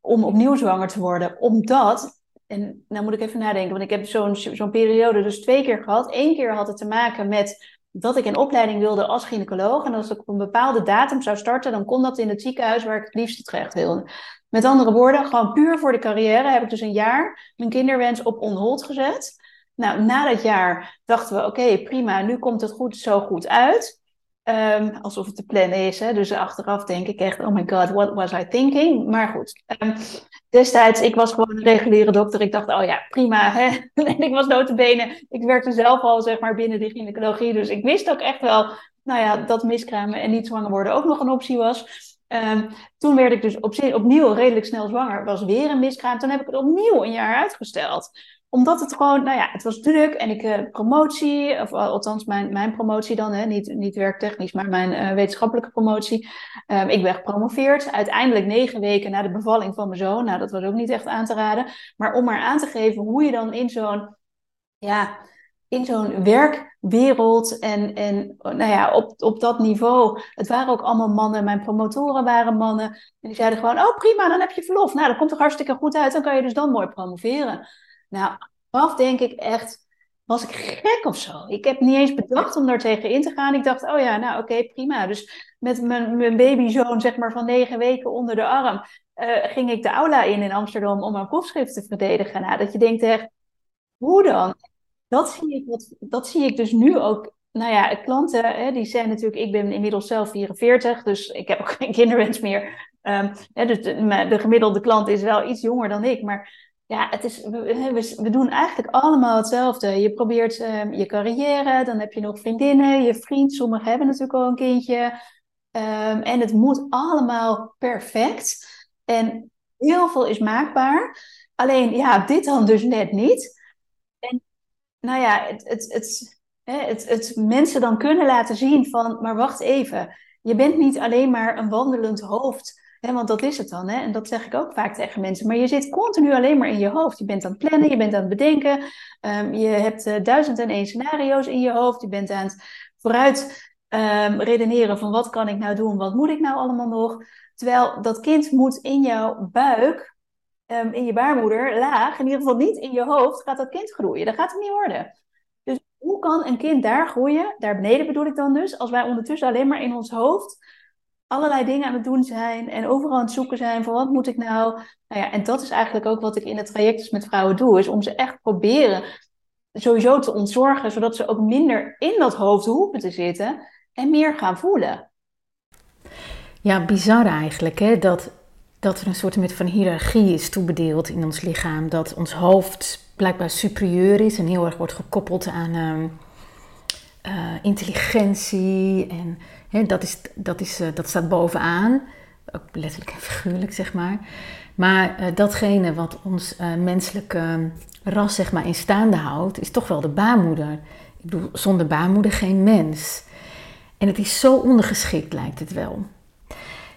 om opnieuw zwanger te worden. Omdat, en nou moet ik even nadenken, want ik heb zo'n periode dus twee keer gehad. Eén keer had het te maken met dat ik een opleiding wilde als gynaecoloog. En als ik op een bepaalde datum zou starten, dan kon dat in het ziekenhuis waar ik het liefst terecht wilde. Met andere woorden, gewoon puur voor de carrière heb ik dus een jaar mijn kinderwens op onhold gezet. Nou, na dat jaar dachten we, oké, prima, nu komt het goed, zo goed uit. Um, alsof het te plannen is. Hè? Dus achteraf denk ik echt, oh my god, what was I thinking? Maar goed, um, destijds, ik was gewoon een reguliere dokter. Ik dacht, oh ja, prima. Hè? en ik was notabene, ik werkte zelf al zeg maar binnen de gynaecologie. Dus ik wist ook echt wel, nou ja, dat miskramen en niet zwanger worden ook nog een optie was. Um, toen werd ik dus op, opnieuw redelijk snel zwanger. Was weer een miskraam. Toen heb ik het opnieuw een jaar uitgesteld omdat het gewoon, nou ja, het was druk en ik uh, promotie, of althans mijn, mijn promotie dan, hè, niet, niet werktechnisch, maar mijn uh, wetenschappelijke promotie. Um, ik ben gepromoveerd, uiteindelijk negen weken na de bevalling van mijn zoon. Nou, dat was ook niet echt aan te raden. Maar om maar aan te geven hoe je dan in zo'n, ja, in zo'n werkwereld en, en nou ja, op, op dat niveau. Het waren ook allemaal mannen, mijn promotoren waren mannen. En die zeiden gewoon, oh prima, dan heb je verlof. Nou, dat komt toch hartstikke goed uit, dan kan je dus dan mooi promoveren. Nou, af denk ik echt, was ik gek of zo? Ik heb niet eens bedacht om daar tegen in te gaan. Ik dacht, oh ja, nou oké, prima. Dus met mijn, mijn babyzoon, zeg maar van negen weken onder de arm, uh, ging ik de aula in in Amsterdam om mijn proefschrift te verdedigen. Nou, dat je denkt echt, hoe dan? Dat zie ik, dat zie ik dus nu ook. Nou ja, klanten, hè, die zijn natuurlijk, ik ben inmiddels zelf 44, dus ik heb ook geen kinderwens meer. Um, hè, dus de, de gemiddelde klant is wel iets jonger dan ik, maar ja, het is, we, we, doen eigenlijk allemaal hetzelfde. Je probeert um, je carrière, dan heb je nog vriendinnen, je vriend. Sommigen hebben natuurlijk al een kindje. Um, en het moet allemaal perfect. En heel veel is maakbaar. Alleen, ja, dit dan dus net niet. En nou ja, het, het, het, het, het mensen dan kunnen laten zien van, maar wacht even. Je bent niet alleen maar een wandelend hoofd want dat is het dan. Hè? En dat zeg ik ook vaak tegen mensen. Maar je zit continu alleen maar in je hoofd. Je bent aan het plannen, je bent aan het bedenken. Ehm, je hebt uh, duizend en één scenario's in je hoofd. Je bent aan het vooruit um, redeneren van wat kan ik nou doen, wat moet ik nou allemaal nog. Terwijl dat kind moet in jouw buik, um, in je baarmoeder, laag, in ieder geval niet in je hoofd, gaat dat kind groeien. Dat gaat het niet worden. Dus hoe kan een kind daar groeien, daar beneden bedoel ik dan dus, als wij ondertussen alleen maar in ons hoofd allerlei dingen aan het doen zijn en overal aan het zoeken zijn van wat moet ik nou. nou ja, en dat is eigenlijk ook wat ik in het traject dus met vrouwen doe, is om ze echt proberen sowieso te ontzorgen, zodat ze ook minder in dat hoofd hoeven te zitten en meer gaan voelen. Ja, bizar eigenlijk, hè? Dat, dat er een soort van hiërarchie is toebedeeld in ons lichaam. Dat ons hoofd blijkbaar superieur is en heel erg wordt gekoppeld aan ehm, eh, intelligentie. En hè, dat, is, dat, is, uh, dat staat bovenaan, ook letterlijk en figuurlijk zeg maar. Maar uh, datgene wat ons menselijke ras zeg maar in staande houdt, is toch wel de baarmoeder. Ik bedoel, zonder baarmoeder geen mens. En het is zo ondergeschikt, lijkt het wel.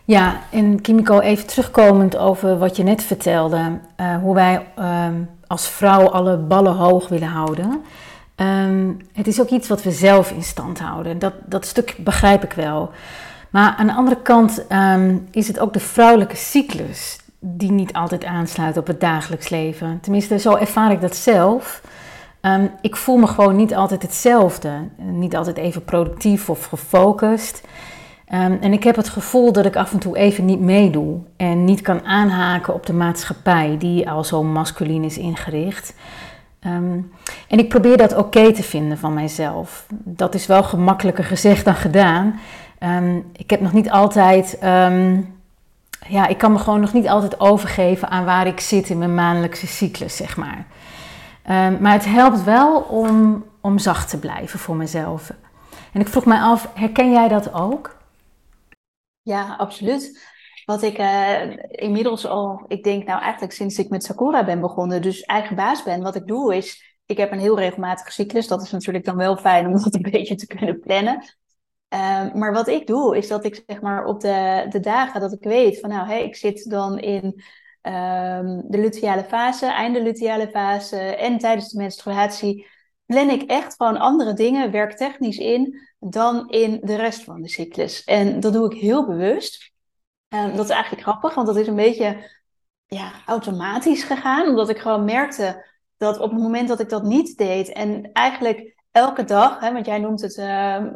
Ja, en Kimiko, even terugkomend over wat je net vertelde. Hoe wij uh, als vrouw alle ballen hoog willen houden. Um, het is ook iets wat we zelf in stand houden. Dat, dat stuk begrijp ik wel. Maar aan de andere kant um, is het ook de vrouwelijke cyclus die niet altijd aansluit op het dagelijks leven. Tenminste, zo ervaar ik dat zelf. Um, ik voel me gewoon niet altijd hetzelfde. Niet altijd even productief of gefocust. En ik heb het gevoel dat ik af en toe even niet meedoe. En niet kan aanhaken op de maatschappij die al zo masculin is ingericht. Um, en ik probeer dat oké te vinden van mijzelf. Dat is wel gemakkelijker gezegd dan gedaan. ik heb nog niet altijd ja, ik kan me gewoon nog niet altijd overgeven aan waar ik zit in mijn maandelijkse cyclus, zeg maar. Maar het helpt wel om, om zacht te blijven voor mezelf. En ik vroeg mij af, herken jij dat ook? Ja, absoluut. Wat ik uh, inmiddels al, ik denk nou eigenlijk sinds ik met Sakura ben begonnen, dus eigen baas ben, wat ik doe is, ik heb een heel regelmatige cyclus. Dat is natuurlijk dan wel fijn om dat een beetje te kunnen plannen. Um, maar wat ik doe, is dat ik zeg maar op de, de dagen dat ik weet van nou, hey, ik zit dan in um, de luteale fase, einde luteale fase en tijdens de menstruatie, plan ik echt gewoon andere dingen werktechnisch in dan in de rest van de cyclus. En dat doe ik heel bewust. Um, dat is eigenlijk grappig, want dat is een beetje ja, automatisch gegaan, omdat ik gewoon merkte dat op het moment dat ik dat niet deed en eigenlijk elke dag, hè, want jij noemt het, uh,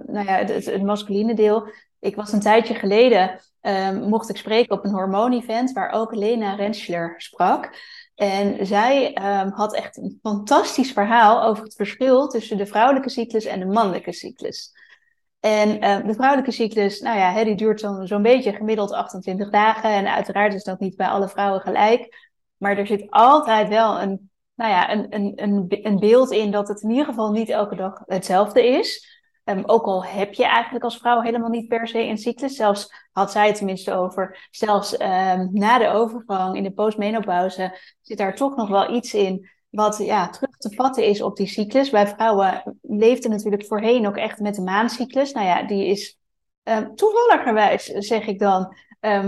nou ja, het, het, masculine deel. Ik was een tijdje geleden, um, mocht ik spreken op een hormoon-event waar ook Lena Rentschler sprak. En zij had echt een fantastisch verhaal over het verschil tussen de vrouwelijke cyclus en de mannelijke cyclus. En uh, de vrouwelijke cyclus, nou ja, hè, die duurt zo'n zo beetje gemiddeld 28 dagen. En uiteraard is dat niet bij alle vrouwen gelijk. Maar er zit altijd wel een nou ja, een, een, een, een beeld in dat het in ieder geval niet elke dag hetzelfde is. Um, ook al heb je eigenlijk als vrouw helemaal niet per se een cyclus. Zelfs had zij het tenminste over. Zelfs um, na de overgang in de postmenopauze zit daar toch nog wel iets in. Wat ja, terug te vatten is op die cyclus. Wij vrouwen leefden natuurlijk voorheen ook echt met de maancyclus. Nou ja, die is um, toevalligerwijs, zeg ik dan,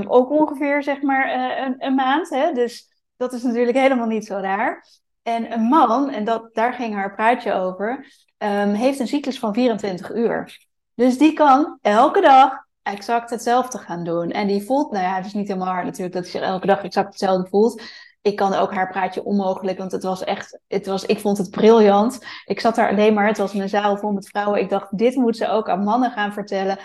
ook ongeveer zeg maar uh, een, een, maand. Hè? Dus dat is natuurlijk helemaal niet zo raar. En een man, en dat, daar ging haar praatje over, um, heeft een cyclus van 24 uur. Dus die kan elke dag exact hetzelfde gaan doen. En die voelt, nou ja, het is niet helemaal natuurlijk dat hij elke dag exact hetzelfde voelt. Ik kan ook haar praatje onmogelijk, want het was echt, het was, ik vond het briljant. Ik zat daar alleen maar, het was een zaal vol met vrouwen. Ik dacht, dit moet ze ook aan mannen gaan vertellen.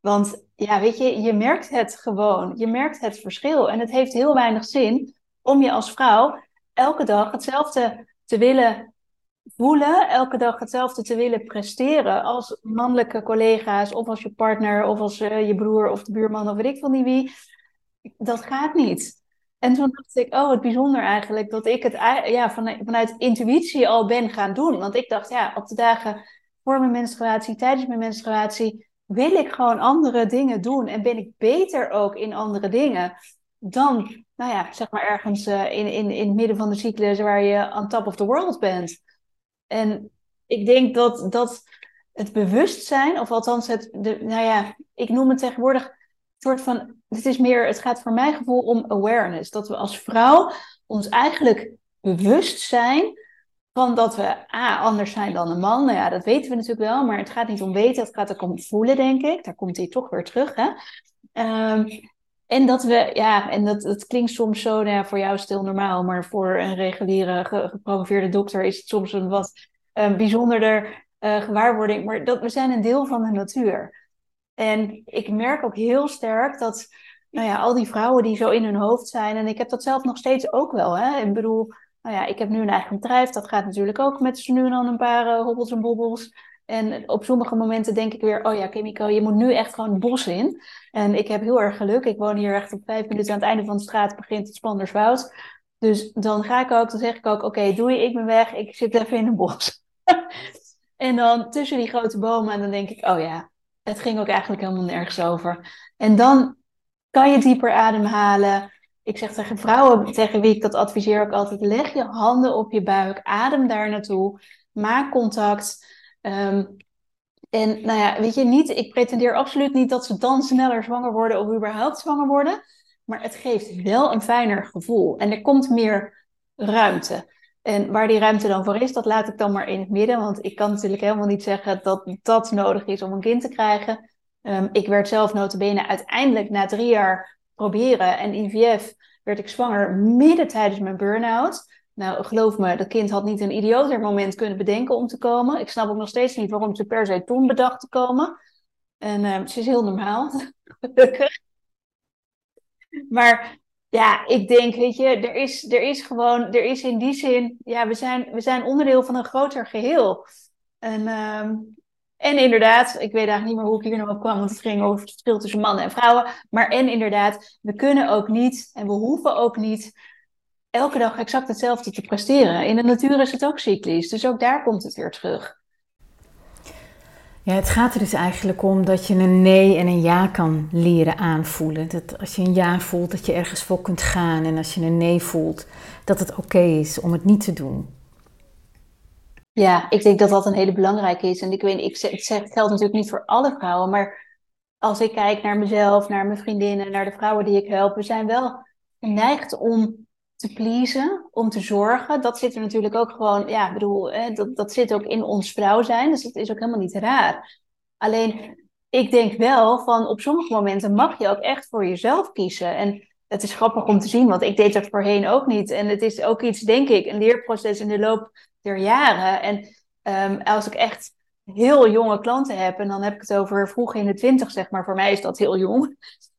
Want ja, weet je, je merkt het gewoon. Je merkt het verschil. En het heeft heel weinig zin om je als vrouw elke dag hetzelfde te willen voelen, elke dag hetzelfde te willen presteren als mannelijke collega's of als je partner of als uh, je broer of de buurman of weet ik veel niet wie. Dat gaat niet. En toen dacht ik, oh, het bijzonder eigenlijk dat ik het ja, vanuit, vanuit intuïtie al ben gaan doen. Want ik dacht, ja, op de dagen voor mijn menstruatie, tijdens mijn menstruatie, wil ik gewoon andere dingen doen en ben ik beter ook in andere dingen dan, nou ja, zeg maar ergens uh, in, in, in het midden van de cyclus waar je on top of the world bent. En ik denk dat, dat het bewustzijn, of althans het, de, nou ja, ik noem het tegenwoordig een soort van het is meer, het gaat voor mijn gevoel om awareness. Dat we als vrouw ons eigenlijk bewust zijn van dat we A, anders zijn dan een man. Nou ja, dat weten we natuurlijk wel, maar het gaat niet om weten, het gaat ook om voelen, denk ik. Daar komt hij toch weer terug, hè. Ehm, en dat we, ja, en dat, dat klinkt soms zo, nou ja, voor jou is normaal, maar voor een reguliere gepromoveerde dokter is het soms een wat uh, bijzonderder uh, gewaarwording. Maar dat we zijn een deel van de natuur. En ik merk ook heel sterk dat, nou ja, al die vrouwen die zo in hun hoofd zijn, en ik heb dat zelf nog steeds ook wel, hè. Ik bedoel, nou ja, ik heb nu een eigen bedrijf, dat gaat natuurlijk ook met nu en dan een paar uh, hobbels en bobbels. En op sommige momenten denk ik weer, oh ja, Kimiko, je moet nu echt gewoon het bos in. En ik heb heel erg geluk. Ik woon hier echt op vijf minuten aan het einde van de straat, begint het Spanderswoud. Dus dan ga ik ook, dan zeg ik ook, oké, doei, ik ben weg, ik zit even in het bos. en dan tussen die grote bomen, en dan denk ik, oh ja, het ging ook eigenlijk helemaal nergens over. En dan kan je dieper ademhalen. Ik zeg tegen vrouwen tegen wie ik dat adviseer ook altijd: leg je handen op je buik, adem daar naartoe, maak contact. Ehm, en nou ja, weet je, niet, ik pretendeer absoluut niet dat ze dan sneller zwanger worden of überhaupt zwanger worden. Maar het geeft wel een fijner gevoel. En er komt meer ruimte. En waar die ruimte dan voor is, dat laat ik dan maar in het midden. Want ik kan natuurlijk helemaal niet zeggen dat dat nodig is om een kind te krijgen. Um, ik werd zelf notabene uiteindelijk na drie jaar proberen en IVF werd ik zwanger midden tijdens mijn burn-out. Nou, geloof me, dat kind had niet een idioter moment kunnen bedenken om te komen. Ik snap ook nog steeds niet waarom ze per se toen bedacht te komen. En uh, het is heel normaal, gelukkig. Maar ja, ik denk, weet je, er is, er is gewoon, er is in die zin, ja, we zijn, we zijn onderdeel van een groter geheel. En, ehm, en inderdaad, ik weet eigenlijk niet meer hoe ik hier nog op kwam, want het ging over het verschil tussen mannen en vrouwen. Maar en inderdaad, we kunnen ook niet en we hoeven ook niet elke dag exact hetzelfde te presteren. In de natuur is het ook cyclisch, dus ook daar komt het weer terug. Ja, het gaat er dus eigenlijk om dat je een nee en een ja kan leren aanvoelen. Dat als je een ja voelt, dat je ergens voor kunt gaan. En als je een nee voelt, dat het oké is om het niet te doen. Ja, ik denk dat dat een hele belangrijke is. En ik weet, ik zeg, het geldt natuurlijk niet voor alle vrouwen, maar als ik kijk naar mezelf, naar mijn vriendinnen, naar de vrouwen die ik help, we zijn wel geneigd om te pleasen, om te zorgen. Dat zit er natuurlijk ook gewoon, ja, bedoel, hè, dat, dat zit ook in ons vrouw zijn. Dus dat is ook helemaal niet raar. Alleen, ik denk wel van op sommige momenten mag je ook echt voor jezelf kiezen. En het is grappig om te zien, want ik deed dat voorheen ook niet. En het is ook iets, denk ik, een leerproces in de loop der jaren. En um, als ik echt heel jonge klanten heb, en dan heb ik het over vroeg in de twintig, zeg maar, voor mij is dat heel jong.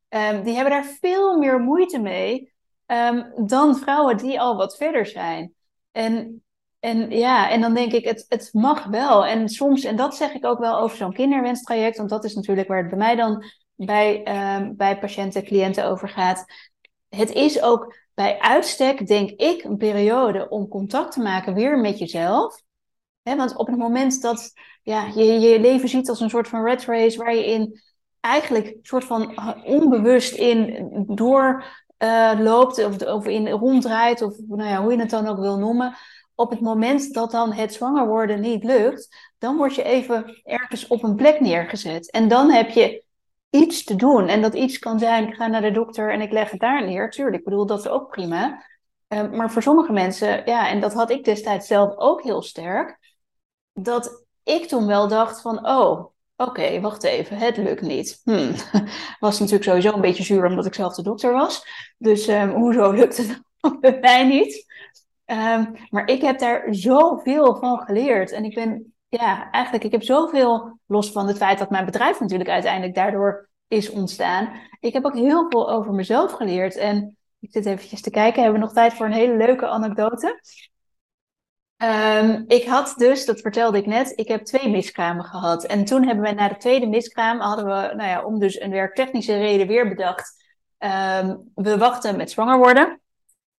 Um, die hebben daar veel meer moeite mee um, dan vrouwen die al wat verder zijn. En, en ja, en dan denk ik, het, het mag wel. En soms, en dat zeg ik ook wel over zo'n kinderwenstraject, want dat is natuurlijk waar het bij mij dan bij, um, bij patiënten, cliënten over gaat. Het is ook bij uitstek, denk ik, een periode om contact te maken weer met jezelf. Want op het moment dat ja, je je leven ziet als een soort van red race, waar je in eigenlijk soort van onbewust in door uh, loopt of, of in ronddraait, of nou ja, hoe je het dan ook wil noemen. Op het moment dat dan het zwanger worden niet lukt, dan word je even ergens op een plek neergezet. En dan heb je iets te doen. En dat iets kan zijn, ik ga naar de dokter en ik leg het daar neer. Tuurlijk, ik bedoel, dat is ook prima. Uh, maar voor sommige mensen, ja, en dat had ik destijds zelf ook heel sterk, dat ik toen wel dacht van, oh, Oké, wacht even, het lukt niet. Hmm. Was natuurlijk sowieso een beetje zuur omdat ik zelf de dokter was. Dus um, hoezo lukt het bij mij niet? Um, maar ik heb daar zoveel van geleerd. En ik ben, ja, eigenlijk, ik heb zoveel, los van het feit dat mijn bedrijf natuurlijk uiteindelijk daardoor is ontstaan. Ik heb ook heel veel over mezelf geleerd. En ik zit eventjes te kijken, hebben we nog tijd voor een hele leuke anekdote? Um, ik had dus, dat vertelde ik net, ik heb twee miskramen gehad. En toen hebben we na de tweede miskraam, hadden we, nou ja, om dus een werktechnische reden weer bedacht. Um, we wachten met zwanger worden.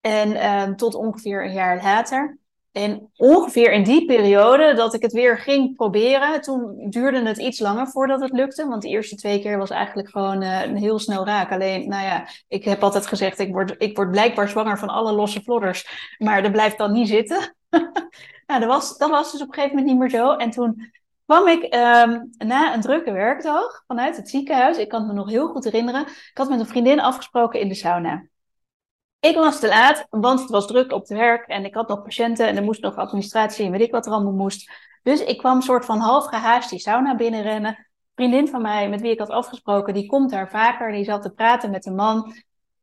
En um, tot ongeveer een jaar later. En ongeveer in die periode dat ik het weer ging proberen, toen duurde het iets langer voordat het lukte. Want de eerste twee keer was eigenlijk gewoon uh, heel snel raak. Alleen, nou ja, ik heb altijd gezegd, ik word, ik word blijkbaar zwanger van alle losse vlodders. Maar dat blijft dan niet zitten. nou, dat was, dat was dus op een gegeven moment niet meer zo. En toen kwam ik ehm, na een drukke werkdag vanuit het ziekenhuis. Ik kan het me nog heel goed herinneren. Ik had met een vriendin afgesproken in de sauna. Ik was te laat, want het was druk op het werk en ik had nog patiënten en er moest nog administratie en weet ik wat er allemaal moest. Dus ik kwam soort van half gehaast die sauna binnenrennen. Vriendin van mij, met wie ik had afgesproken, die komt daar vaker. Die zat te praten met een man.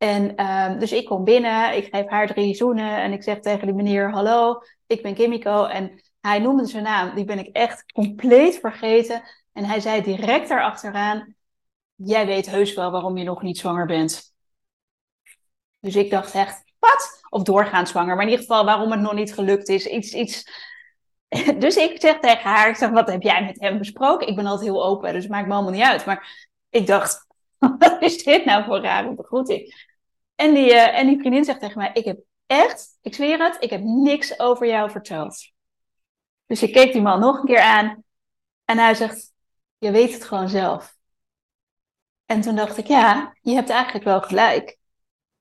En ehm, dus ik kom binnen, ik geef haar drie zoenen en ik zeg tegen die meneer, hallo, ik ben Kimiko. En hij noemde zijn naam, die ben ik echt compleet vergeten. En hij zei direct daarachteraan, jij weet heus wel waarom je nog niet zwanger bent. Dus ik dacht echt, wat? Of doorgaand zwanger, maar in ieder geval waarom het nog niet gelukt is. Iets, iets. Dus ik zeg tegen haar, ik zeg, wat heb jij met hem besproken? Ik ben altijd heel open, dus het maakt me allemaal niet uit. Maar ik dacht, wat is dit nou voor rare begroeting? En die, uh, vriendin zegt tegen mij, ik heb echt, ik zweer het, ik heb niks over jou verteld. Dus ik keek die man nog een keer aan en hij zegt, je weet het gewoon zelf. En toen dacht ik, ja, je hebt eigenlijk wel gelijk.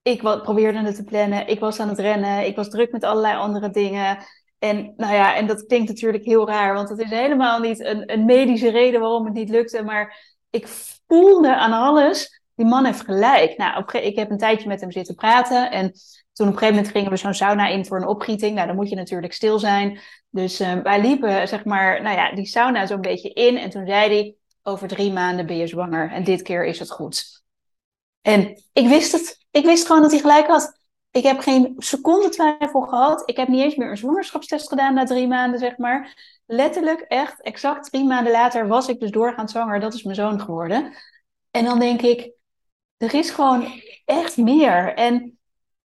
Ik probeerde het te plannen, ik was aan het rennen, ik was druk met allerlei andere dingen. En nou ja, en dat klinkt natuurlijk heel raar, want het is helemaal niet een, een medische reden waarom het niet lukte. Maar ik voelde aan alles, die man heeft gelijk. Nou, ik heb een tijdje met hem zitten praten en toen op een gegeven moment gingen we zo'n sauna in voor een opgieting. Nou, dan moet je natuurlijk stil zijn. Dus uh, wij liepen, zeg maar, nou ja, die sauna zo'n beetje in. En toen zei hij, over drie maanden ben je zwanger. En dit keer is het goed. En ik wist het. Ik wist gewoon dat hij gelijk had. Ik heb geen seconde twijfel gehad. Ik heb niet eens meer een zwangerschapstest gedaan na drie maanden, zeg maar. Letterlijk, echt, exact drie maanden later was ik dus doorgaand zwanger. Dat is mijn zoon geworden. En dan denk ik, er is gewoon echt meer. En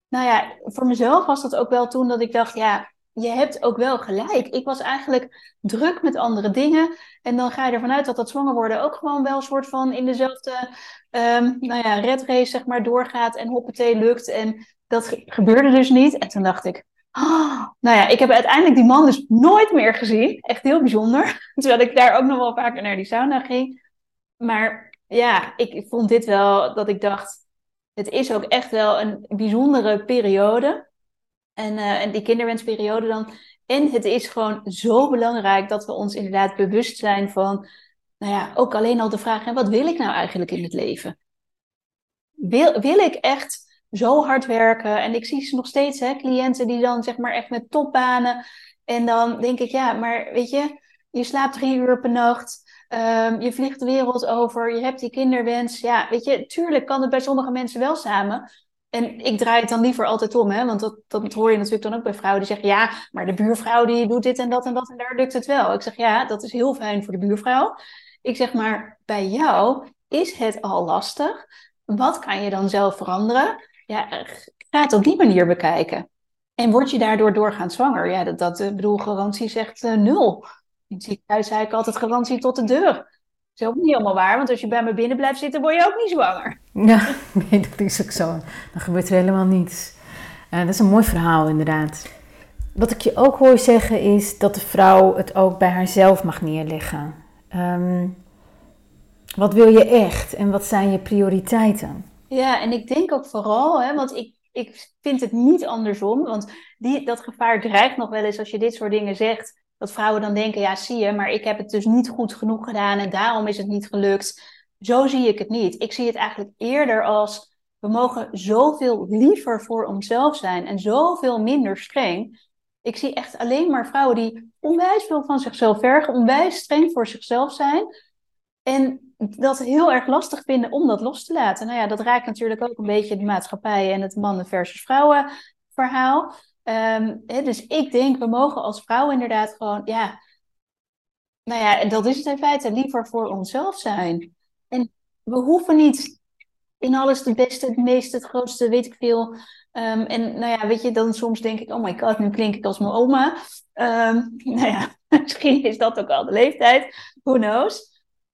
nou ja, voor mezelf was dat ook wel toen dat ik dacht, ja, je hebt ook wel gelijk. Ik was eigenlijk druk met andere dingen. En dan ga je ervan uit dat dat zwanger worden ook gewoon wel een soort van in dezelfde um, nou ja, red race zeg maar doorgaat en hoppatee lukt. En dat gebeurde dus niet. En toen dacht ik, oh, nou ja, ik heb uiteindelijk die man dus nooit meer gezien. Echt heel bijzonder. Terwijl ik daar ook nog wel vaker naar die sauna ging. Maar ja, ik vond dit wel dat ik dacht, het is ook echt wel een bijzondere periode. En, uh, en die kinderwensperiode dan. En het is gewoon zo belangrijk dat we ons inderdaad bewust zijn van, nou ja, ook alleen al de vraag, wat wil ik nou eigenlijk in het leven? Wil, wil ik echt zo hard werken? En ik zie ze nog steeds, hè, cliënten die dan zeg maar echt met topbanen. En dan denk ik, ja, maar weet je, je slaapt drie uur per nacht. Um, je vliegt de wereld over, je hebt die kinderwens. Ja, weet je, tuurlijk kan het bij sommige mensen wel samen. En ik draai het dan liever altijd om, hè? want dat, dat hoor je natuurlijk dan ook bij vrouwen die zeggen: ja, maar de buurvrouw die doet dit en dat en dat en daar lukt het wel. Ik zeg: ja, dat is heel fijn voor de buurvrouw. Ik zeg maar, bij jou is het al lastig. Wat kan je dan zelf veranderen? Ja, ga het op die manier bekijken. En word je daardoor doorgaand zwanger? Ja, dat, dat bedoel, garantie zegt uh, nul. In het ziekenhuis zei ik altijd garantie tot de deur. Dat is ook niet helemaal waar, want als je bij me binnen blijft zitten, word je ook niet zwanger. Ja, nee, dat is ook zo. Dan gebeurt er helemaal niets. Uh, dat is een mooi verhaal, inderdaad. Wat ik je ook hoor zeggen is dat de vrouw het ook bij haarzelf mag neerleggen. Um, wat wil je echt en wat zijn je prioriteiten? Ja, en ik denk ook vooral, hè, want ik, ik vind het niet andersom. Want die, dat gevaar dreigt nog wel eens als je dit soort dingen zegt dat vrouwen dan denken, ja zie je, maar ik heb het dus niet goed genoeg gedaan en daarom is het niet gelukt. Zo zie ik het niet. Ik zie het eigenlijk eerder als, we mogen zoveel liever voor onszelf zijn en zoveel minder streng. Ik zie echt alleen maar vrouwen die onwijs veel van zichzelf vergen, onwijs streng voor zichzelf zijn. En dat heel erg lastig vinden om dat los te laten. Nou ja, dat raakt natuurlijk ook een beetje de maatschappij en het mannen versus vrouwen verhaal. Ehm, dus ik denk, we mogen als vrouw inderdaad gewoon, ja, nou ja, dat is het in feite, liever voor onszelf zijn. En we hoeven niet in alles het beste, het meeste, het grootste, weet ik veel. Um, en nou ja, weet je, dan soms denk ik, oh my god, nu klink ik als mijn oma. Um, nou ja, misschien is dat ook al de leeftijd, who knows.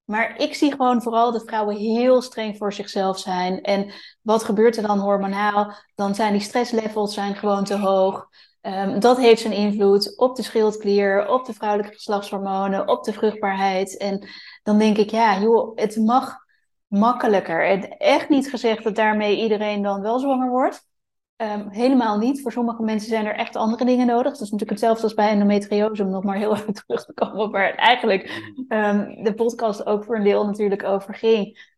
Maar ik zie gewoon vooral dat vrouwen heel streng voor zichzelf zijn. En wat gebeurt er dan hormonaal? Dan zijn die stresslevels zijn gewoon te hoog. Um, dat heeft zijn invloed op de schildklier, op de vrouwelijke geslachtshormonen, op de vruchtbaarheid. En dan denk ik, ja, joh, het mag makkelijker. En echt niet gezegd dat daarmee iedereen dan wel zwanger wordt. Ehm, helemaal niet. Voor sommige mensen zijn er echt andere dingen nodig. Dat is natuurlijk hetzelfde als bij endometriose, om nog maar heel even terug te komen waar eigenlijk um, de podcast ook voor een deel natuurlijk over ging.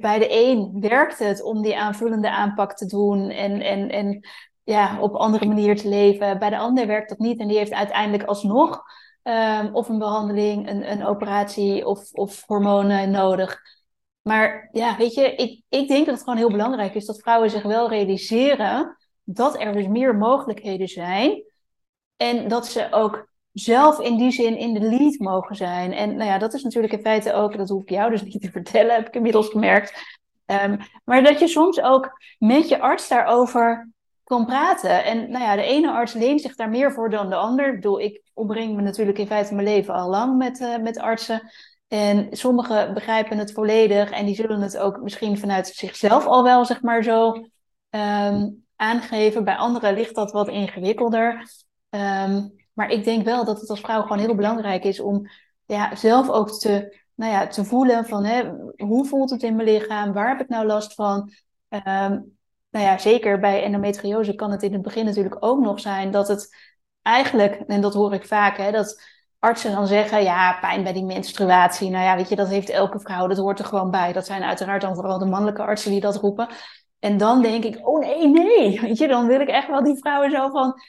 bij de een werkt het om die aanvullende aanpak te doen en, en, en ja, op andere manier te leven. Bij de ander werkt dat niet en die heeft uiteindelijk alsnog um, of een behandeling, een, een operatie of, of hormonen nodig. Maar ja, weet je, ik, ik denk dat het gewoon heel belangrijk is dat vrouwen zich wel realiseren dat er dus meer mogelijkheden zijn. En dat ze ook zelf in die zin in de lead mogen zijn. En nou ja, dat is natuurlijk in feite ook, dat hoef ik jou dus niet te vertellen, heb ik inmiddels gemerkt. Um, maar dat je soms ook met je arts daarover kan praten. En nou ja, de ene arts leent zich daar meer voor dan de ander. Ik bedoel, ik omring me natuurlijk in feite mijn leven al lang met, uh, met artsen. En sommigen begrijpen het volledig en die zullen het ook misschien vanuit zichzelf al wel, zeg maar zo, um, aangeven. Bij anderen ligt dat wat ingewikkelder. Um, maar ik denk wel dat het als vrouw gewoon heel belangrijk is om ja, zelf ook te, nou ja, te voelen van hè, hoe voelt het in mijn lichaam, waar heb ik nou last van. Um, nou ja, zeker bij endometriose kan het in het begin natuurlijk ook nog zijn dat het eigenlijk, en dat hoor ik vaak, hè, dat artsen dan zeggen, ja, pijn bij die menstruatie, nou ja, weet je, dat heeft elke vrouw, dat hoort er gewoon bij. Dat zijn uiteraard dan vooral de mannelijke artsen die dat roepen. En dan denk ik, oh nee, nee, weet je, dan wil ik echt wel die vrouwen zo van,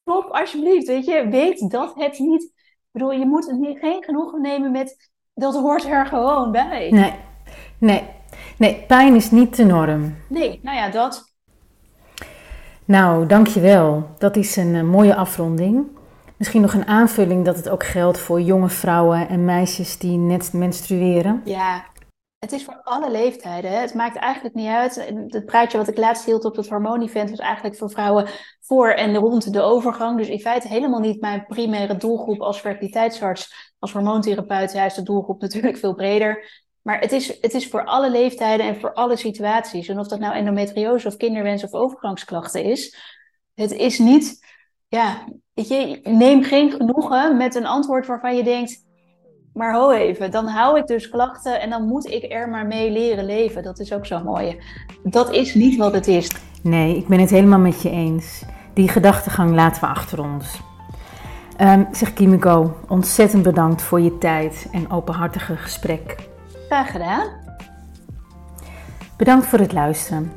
stop alsjeblieft, weet je, weet dat het niet, ik bedoel, je moet niet, geen genoegen nemen met, dat hoort er gewoon bij. Nee, nee, nee, pijn is niet de norm. Nee, nou ja, dat. Nou, dankjewel. Dat is een uh, mooie afronding. Misschien nog een aanvulling dat het ook geldt voor jonge vrouwen en meisjes die net menstrueren. Ja, het is voor alle leeftijden. Het maakt eigenlijk niet uit. Het praatje wat ik laatst hield op het hormoon-event was eigenlijk voor vrouwen voor en rond de overgang. Dus in feite helemaal niet mijn primaire doelgroep als fertiliteitsarts, als hormoontherapeut. Juist de doelgroep natuurlijk veel breder. Maar het is, het is voor alle leeftijden en voor alle situaties. En of dat nou endometriose of kinderwens of overgangsklachten is. Het is niet, ja, je, neem geen genoegen met een antwoord waarvan je denkt, maar ho even, dan hou ik dus klachten en dan moet ik er maar mee leren leven. Dat is ook zo mooi. Dat is niet wat het is. Nee, ik ben het helemaal met je eens. Die gedachtegang laten we achter ons. Um, zeg Kimiko, ontzettend bedankt voor je tijd en openhartige gesprek. Graag gedaan. Bedankt voor het luisteren.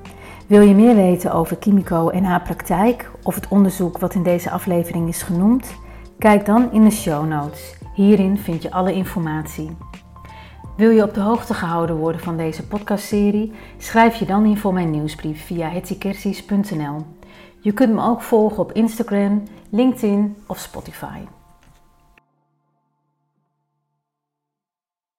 Wil je meer weten over Kimiko en haar praktijk of het onderzoek wat in deze aflevering is genoemd? Kijk dan in de show notes. Hierin vind je alle informatie. Wil je op de hoogte gehouden worden van deze podcastserie? Schrijf je dan in voor mijn nieuwsbrief via hetzikersies.nl. Je kunt me ook volgen op Instagram, LinkedIn of Spotify.